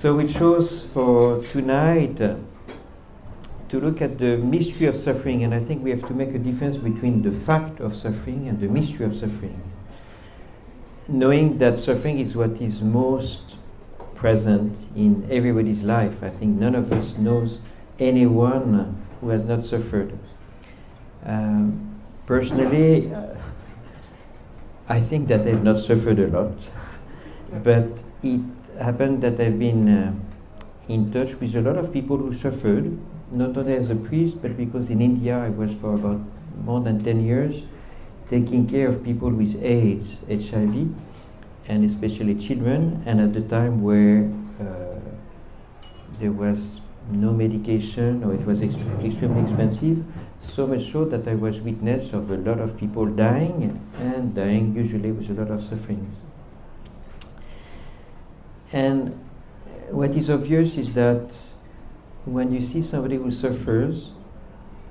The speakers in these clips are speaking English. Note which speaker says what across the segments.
Speaker 1: So we chose for tonight uh, to look at the mystery of suffering, and I think we have to make a difference between the fact of suffering and the mystery of suffering. Knowing that suffering is what is most present in everybody's life. I think none of us knows anyone who has not suffered. Um, personally, uh, I think that I've not suffered a lot, but it happened that I've been uh, in touch with a lot of people who suffered, not only as a priest, but because in India I was for about more than 10 years taking care of people with AIDS, HIV, and especially children, and at the time where uh, there was no medication or it was ex- extremely expensive, so much so that I was witness of a lot of people dying and dying usually with a lot of sufferings. And what is obvious is that when you see somebody who suffers,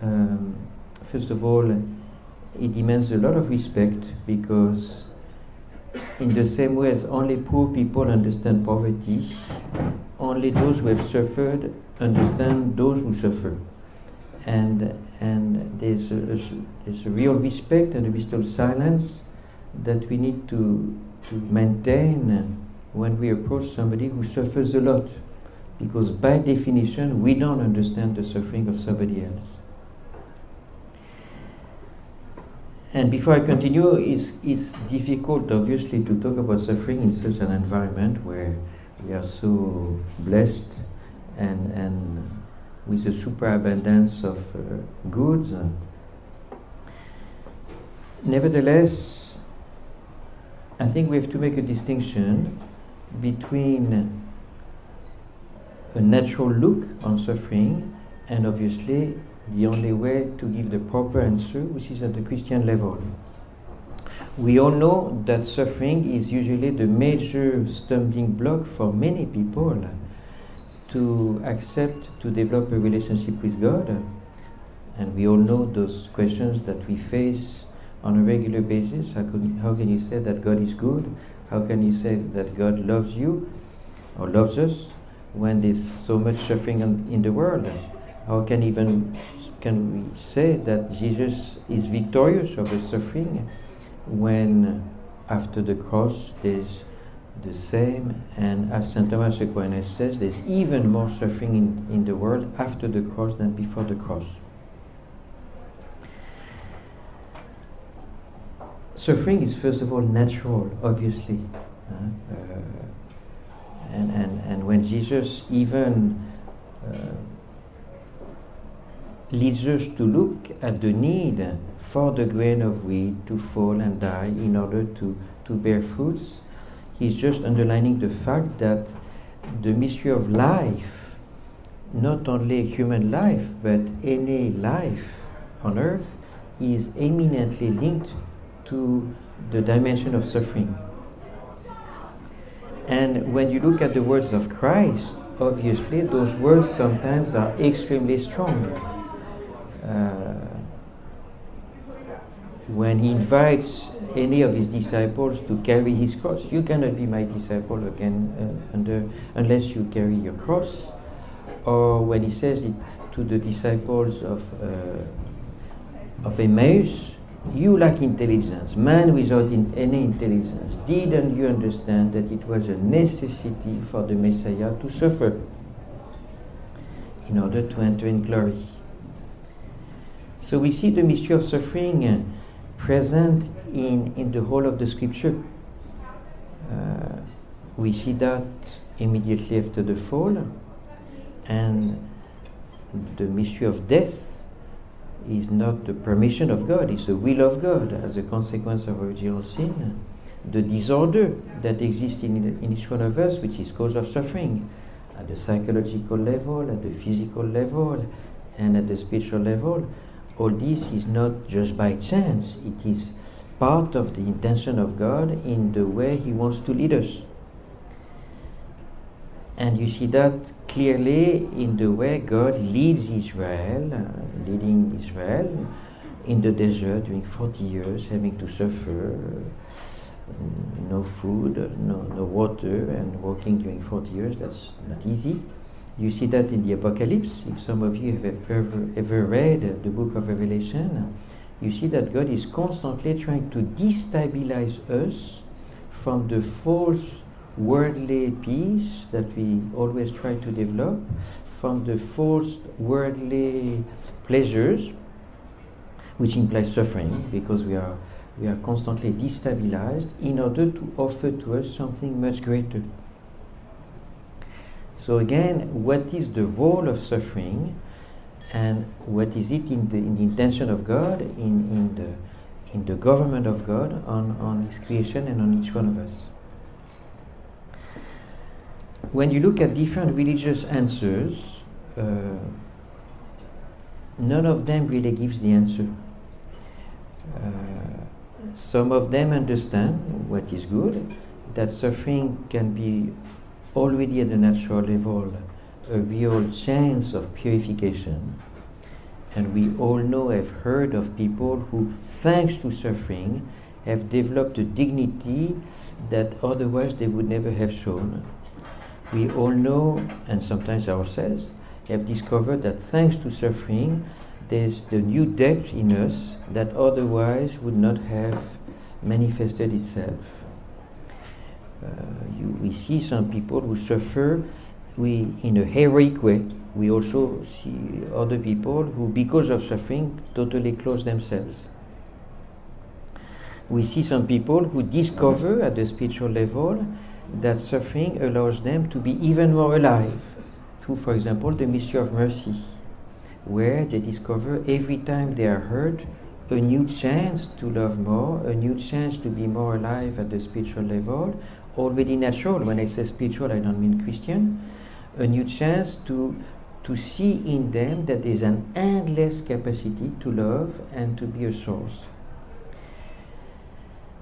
Speaker 1: um, first of all, it demands a lot of respect because, in the same way as only poor people understand poverty, only those who have suffered understand those who suffer. And, and there's, a, there's a real respect and a real silence that we need to, to maintain when we approach somebody who suffers a lot. Because by definition, we don't understand the suffering of somebody else. And before I continue, it's, it's difficult, obviously, to talk about suffering in such an environment where we are so blessed and, and with a superabundance of uh, goods. Nevertheless, I think we have to make a distinction between a natural look on suffering and obviously the only way to give the proper answer, which is at the Christian level. We all know that suffering is usually the major stumbling block for many people to accept to develop a relationship with God. And we all know those questions that we face on a regular basis. How, could, how can you say that God is good? How can you say that God loves you or loves us when there's so much suffering in, the world? How can even can we say that Jesus is victorious over suffering when after the cross there's the same and as St. Thomas Aquinas says there's even more suffering in, in the world after the cross than before the cross. Suffering is first of all natural, obviously. Uh, and, and, and when Jesus even uh, leads us to look at the need for the grain of wheat to fall and die in order to, to bear fruits, he's just underlining the fact that the mystery of life, not only human life, but any life on earth, is eminently linked to the dimension of suffering. And when you look at the words of Christ, obviously those words sometimes are extremely strong. Uh, when he invites any of his disciples to carry his cross, you cannot be my disciple again uh, under, unless you carry your cross. Or when he says it to the disciples of, uh, of Emmaus, you lack intelligence. Man without in any intelligence. Didn't you understand that it was a necessity for the Messiah to suffer in order to enter in glory? So we see the mystery of suffering uh, present in, in the whole of the scripture. Uh, we see that immediately after the fall, and the mystery of death is not the permission of God, it's the will of God as a consequence of original sin. The disorder that exists in, in each one of us, which is cause of suffering, at the psychological level, at the physical level, and at the spiritual level, all this is not just by chance, it is part of the intention of God in the way He wants to lead us. And you see that clearly in the way God leads Israel, uh, leading Israel in the desert during 40 years, having to suffer no food, no, no water, and walking during 40 years, that's not easy. You see that in the Apocalypse. If some of you have ever, ever read the book of Revelation, you see that God is constantly trying to destabilize us from the false worldly peace that we always try to develop, from the false worldly pleasures, which implies suffering because we are we are constantly destabilized in order to offer to us something much greater. So again, what is the role of suffering and what is it in the, in the intention of God, in, in, the, in the government of God on, on His creation and on each one of us? When you look at different religious answers, uh, none of them really gives the answer. Uh, some of them understand what is good, that suffering can be already at the natural level a real chance of purification. And we all know, have heard of people who, thanks to suffering, have developed a dignity that otherwise they would never have shown. We all know, and sometimes ourselves, have discovered that thanks to suffering, there's the new depth in us that otherwise would not have manifested itself. Uh, you, we see some people who suffer we, in a heroic way. We also see other people who, because of suffering, totally close themselves. We see some people who discover at the spiritual level that suffering allows them to be even more alive through, for example, the mystery of mercy where they discover every time they are hurt a new chance to love more, a new chance to be more alive at the spiritual level, already natural. When I say spiritual, I don't mean Christian. A new chance to to see in them that there is an endless capacity to love and to be a source.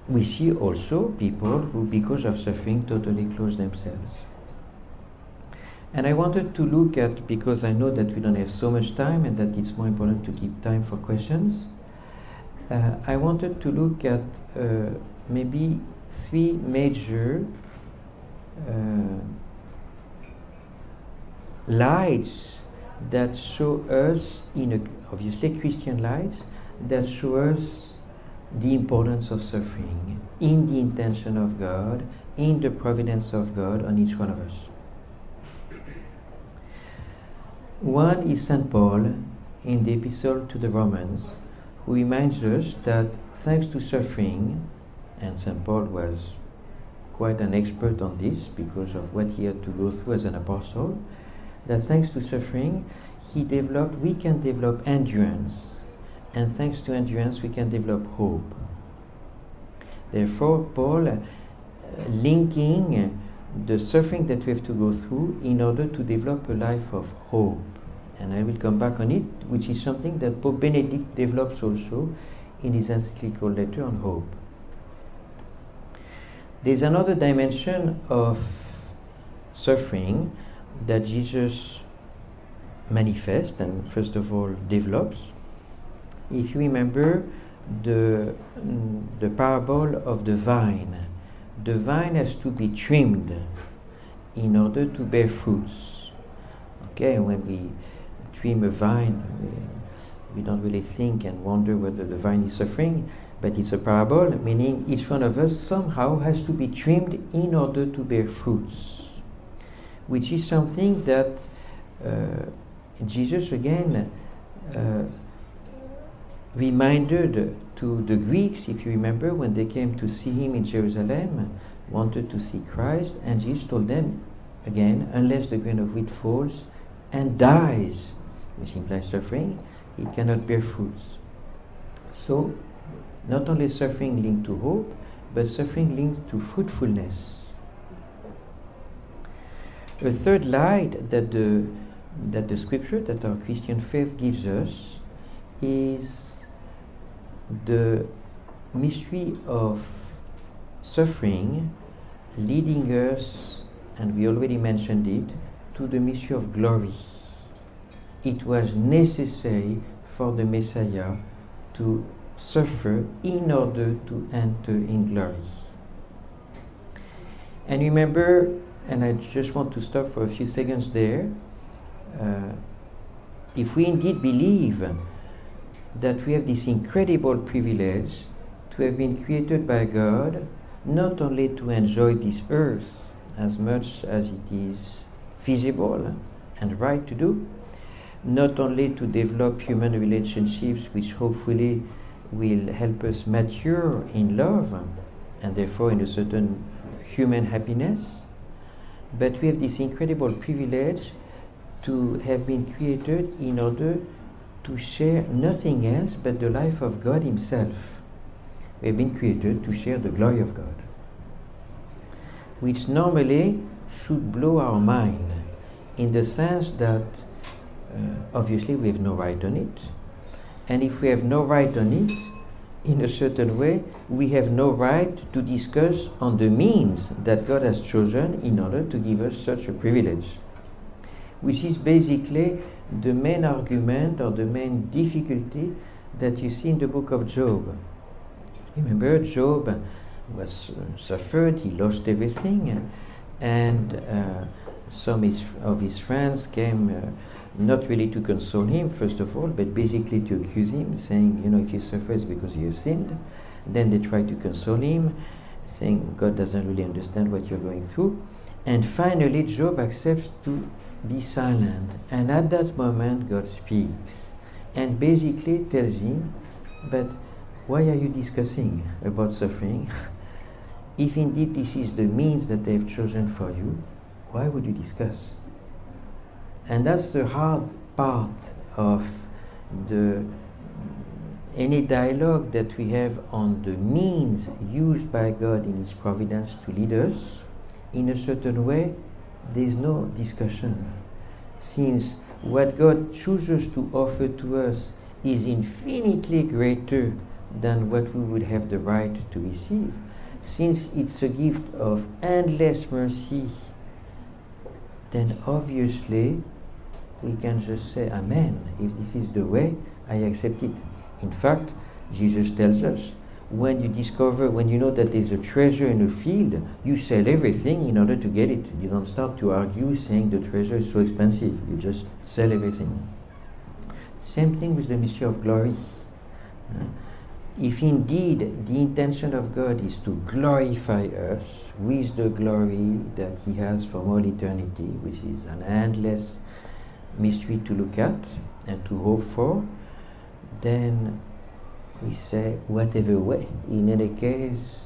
Speaker 1: We see also people who, because of suffering, totally close themselves. And I wanted to look at, because I know that we don't have so much time and that it's more important to keep time for questions, uh, I wanted to look at uh, maybe three major uh, lights that show us, in a, obviously Christian lights, that show us the importance of suffering in the intention of God, in the providence of God on each one of us. One is St. Paul in the Epistle to the Romans, who reminds us that thanks to suffering, and St. Paul was quite an expert on this because of what he had to go through as an apostle, that thanks to suffering, he developed, we can develop endurance, and thanks to endurance, we can develop hope. Therefore, Paul uh, linking the suffering that we have to go through in order to develop a life of hope. And I will come back on it, which is something that Pope Benedict develops also in his encyclical letter on hope. There's another dimension of suffering that Jesus manifests and first of all develops. If you remember the, the parable of the vine, the vine has to be trimmed in order to bear fruits. Okay, when we trim a vine, we, we don't really think and wonder whether the vine is suffering, but it's a parable, meaning each one of us somehow has to be trimmed in order to bear fruits, which is something that uh, Jesus again uh, reminded to the Greeks, if you remember, when they came to see him in Jerusalem, wanted to see Christ, and Jesus told them again, unless the grain of wheat falls and dies, which implies suffering, it cannot bear fruit. So, not only suffering linked to hope, but suffering linked to fruitfulness. A third light that the that the scripture, that our Christian faith gives us, is the mystery of suffering leading us, and we already mentioned it, to the mystery of glory. It was necessary for the Messiah to suffer in order to enter in glory. And remember, and I just want to stop for a few seconds there. Uh, if we indeed believe that we have this incredible privilege to have been created by God, not only to enjoy this earth as much as it is feasible and right to do, not only to develop human relationships which hopefully will help us mature in love and therefore in a certain human happiness, but we have this incredible privilege to have been created in order to share nothing else but the life of God Himself. We have been created to share the glory of God, which normally should blow our mind in the sense that uh, obviously we have no right on it. And if we have no right on it, in a certain way, we have no right to discuss on the means that God has chosen in order to give us such a privilege, which is basically the main argument or the main difficulty that you see in the book of Job. Remember, Job was uh, suffered, he lost everything, and uh, some of his friends came. Uh, not really to console him, first of all, but basically to accuse him, saying, you know, if you suffer, it's because you have sinned. Then they try to console him, saying God doesn't really understand what you're going through. And finally, Job accepts to be silent. And at that moment, God speaks and basically tells him, But why are you discussing about suffering? if indeed this is the means that they have chosen for you, why would you discuss? And that's the hard part of the any dialogue that we have on the means used by God in His providence to lead us in a certain way, there's no discussion. Since what God chooses to offer to us is infinitely greater than what we would have the right to receive, since it's a gift of endless mercy, then obviously we can just say Amen. If this is the way, I accept it. In fact, Jesus tells us when you discover, when you know that there's a treasure in a field, you sell everything in order to get it. You don't start to argue saying the treasure is so expensive. You just sell everything. Same thing with the mystery of glory. Uh, if indeed the intention of God is to glorify us with the glory that He has from all eternity, which is an endless mystery to look at and to hope for, then we say, whatever way. In any case,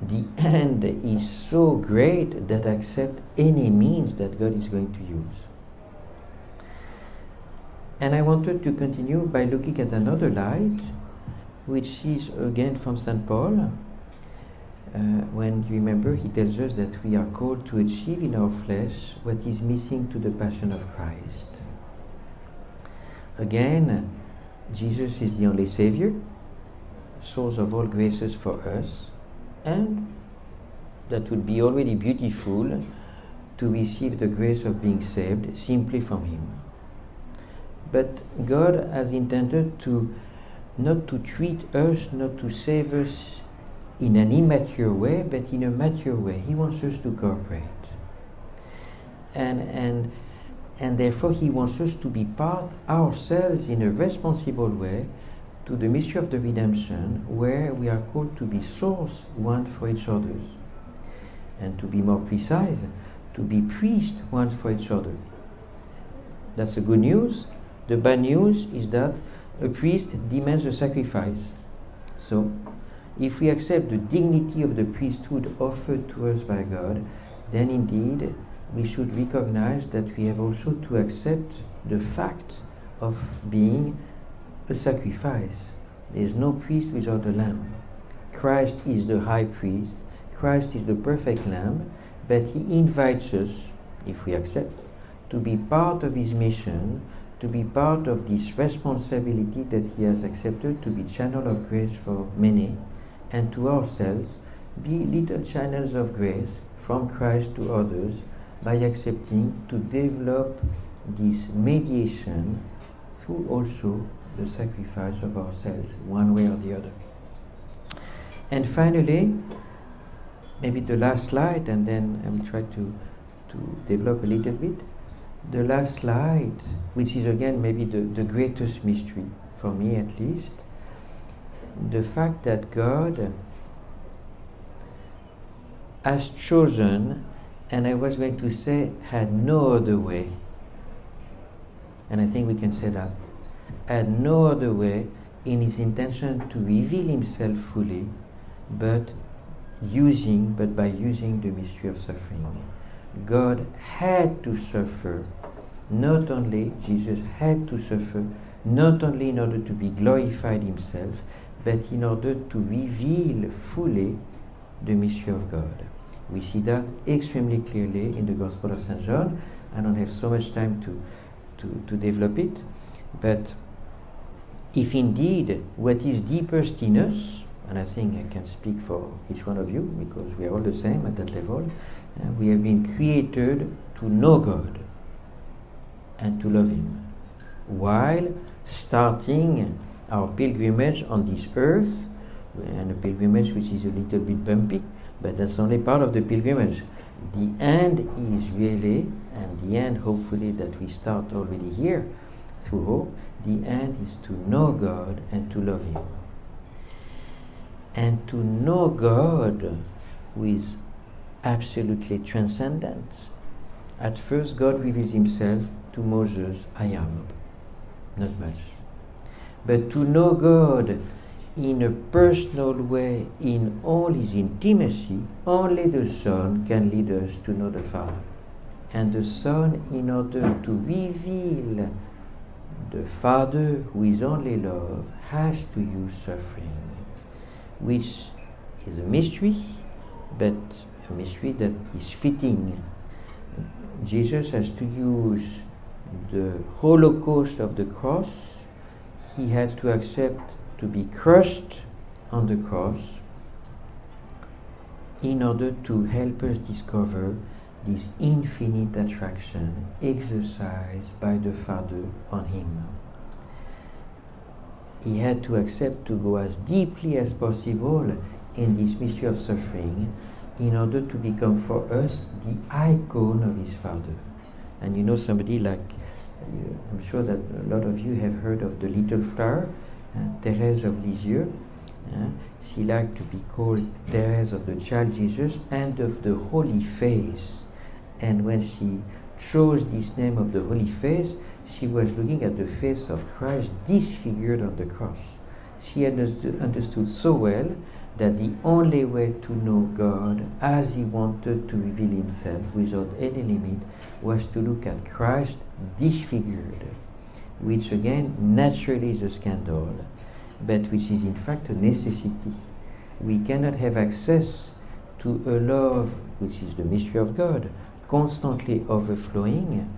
Speaker 1: the end is so great that accept any means that God is going to use. And I wanted to continue by looking at another light, which is again from St. Paul. Uh, when you remember, he tells us that we are called to achieve in our flesh what is missing to the passion of Christ. Again, Jesus is the only Savior, source of all graces for us, and that would be already beautiful to receive the grace of being saved simply from Him. But God has intended to not to treat us, not to save us in an immature way, but in a mature way. He wants us to cooperate. And and and therefore he wants us to be part ourselves in a responsible way to the mystery of the redemption where we are called to be source one for each other. And to be more precise to be priest one for each other. That's the good news. The bad news is that a priest demands a sacrifice. So if we accept the dignity of the priesthood offered to us by god then indeed we should recognize that we have also to accept the fact of being a sacrifice. There is no priest without a lamb. Christ is the high priest, Christ is the perfect lamb, but he invites us, if we accept, to be part of his mission, to be part of this responsibility that he has accepted to be channel of grace for many, and to ourselves be little channels of grace from Christ to others by accepting to develop this mediation through also the sacrifice of ourselves, one way or the other. And finally, maybe the last slide, and then I will try to, to develop a little bit. The last slide, which is again maybe the, the greatest mystery, for me at least, the fact that God has chosen, and I was going to say, had no other way. And I think we can say that. Had no other way in his intention to reveal himself fully, but using, but by using the mystery of suffering. God had to suffer, not only, Jesus had to suffer, not only in order to be glorified himself, but in order to reveal fully the mystery of God. We see that extremely clearly in the Gospel of St. John. I don't have so much time to, to, to develop it, but if indeed what is deepest in us, and I think I can speak for each one of you because we are all the same at that level, uh, we have been created to know God and to love Him while starting our pilgrimage on this earth, and a pilgrimage which is a little bit bumpy, but that's only part of the pilgrimage. The end is really, and the end hopefully that we start already here through hope, the end is to know God and to love Him. And to know God who is absolutely transcendent. At first, God reveals Himself to Moses, I am. Not much. But to know God in a personal way, in all his intimacy, only the Son can lead us to know the Father. And the Son, in order to reveal the Father, who is only love, has to use suffering, which is a mystery, but a mystery that is fitting. Jesus has to use the Holocaust of the cross, he had to accept to be crushed on the cross in order to help us discover this infinite attraction exercised by the Father on him. He had to accept to go as deeply as possible in this mystery of suffering in order to become for us the icon of his Father. And you know, somebody like, I'm sure that a lot of you have heard of the little flower uh, Thérèse of Lisieux. She liked to be called Thérèse of the Child Jesus and of the Holy Face. And when she chose this name of the Holy Face, she was looking at the face of Christ disfigured on the cross. She understood, understood so well that the only way to know God as He wanted to reveal Himself without any limit was to look at Christ disfigured which again naturally is a scandal, but which is in fact a necessity. We cannot have access to a love which is the mystery of God, constantly overflowing.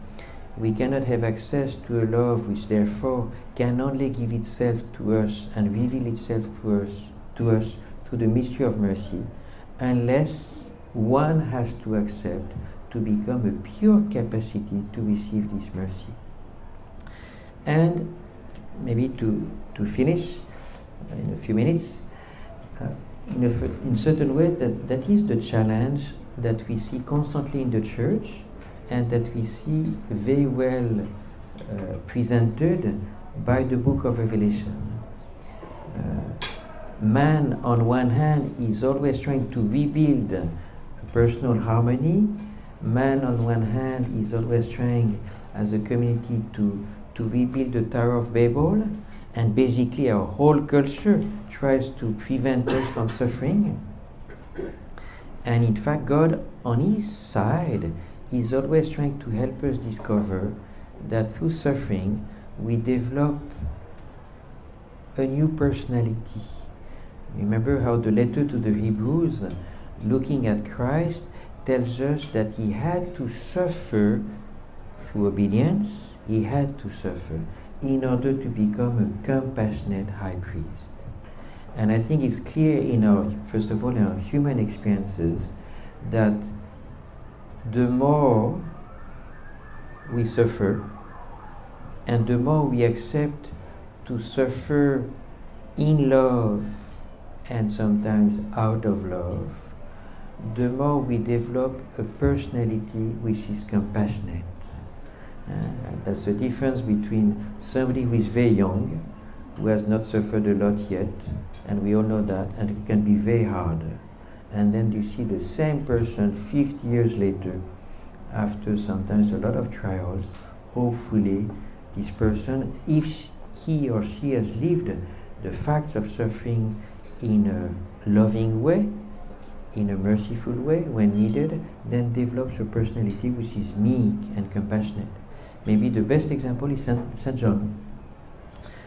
Speaker 1: We cannot have access to a love which therefore can only give itself to us and reveal itself to us, to us through the mystery of mercy, unless one has to accept to become a pure capacity to receive this mercy. And maybe to, to finish in a few minutes, uh, in a in certain way, that, that is the challenge that we see constantly in the church and that we see very well uh, presented by the book of Revelation. Uh, man, on one hand, is always trying to rebuild personal harmony. Man, on one hand, is always trying, as a community, to to rebuild the Tower of Babel, and basically our whole culture tries to prevent us from suffering. And in fact, God, on His side, is always trying to help us discover that through suffering we develop a new personality. Remember how the letter to the Hebrews, looking at Christ, tells us that He had to suffer through obedience he had to suffer in order to become a compassionate high priest. And I think it's clear in our, first of all, in our human experiences that the more we suffer and the more we accept to suffer in love and sometimes out of love, the more we develop a personality which is compassionate. Uh, that's the difference between somebody who is very young, who has not suffered a lot yet, and we all know that, and it can be very hard. And then you see the same person 50 years later, after sometimes a lot of trials, hopefully this person, if he or she has lived the facts of suffering in a loving way, in a merciful way when needed, then develops a personality which is meek and compassionate. Maybe the best example is Saint, Saint John.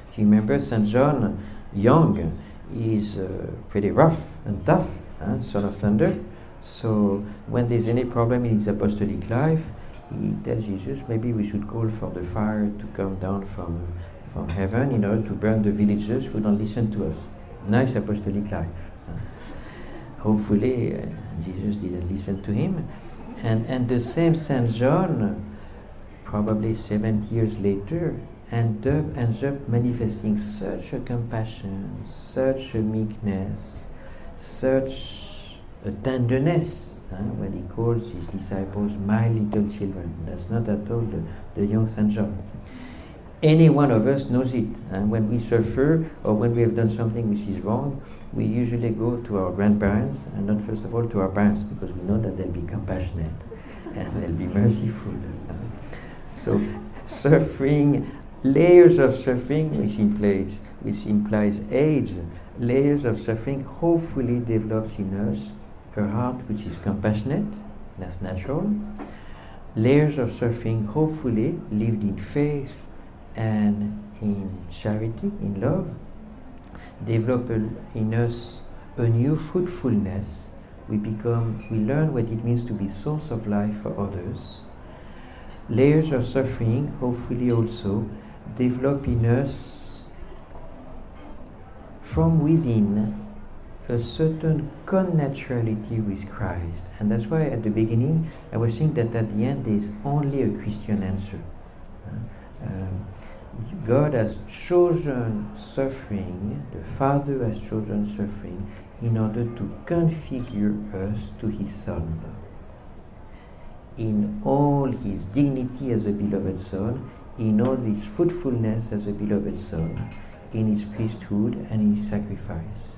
Speaker 1: If you remember, Saint John, young, is uh, pretty rough and tough, huh? son of thunder. So when there's any problem in his apostolic life, he tells Jesus, maybe we should call for the fire to come down from, from heaven in order to burn the villagers who don't listen to us. Nice apostolic life. Hopefully, uh, Jesus didn't listen to him. And, and the same Saint John, probably 70 years later, end up, ends up manifesting such a compassion, such a meekness, such a tenderness uh, when he calls his disciples my little children. That's not at all the, the young Saint John. Any one of us knows it. Uh, when we suffer or when we have done something which is wrong, we usually go to our grandparents and not first of all to our parents because we know that they'll be compassionate and they'll be merciful. So suffering, layers of suffering, which implies, which implies age, layers of suffering hopefully develops in us a heart which is compassionate, that's natural. Layers of suffering hopefully lived in faith and in charity, in love, develop in us a new fruitfulness. We become, we learn what it means to be source of life for others. Layers of suffering, hopefully also, develop in us from within a certain connaturality with Christ. And that's why at the beginning I was saying that at the end there is only a Christian answer. Uh, um, God has chosen suffering, the Father has chosen suffering in order to configure us to His Son. In all His dignity as a beloved Son, in all His fruitfulness as a beloved Son, in His priesthood and His sacrifice.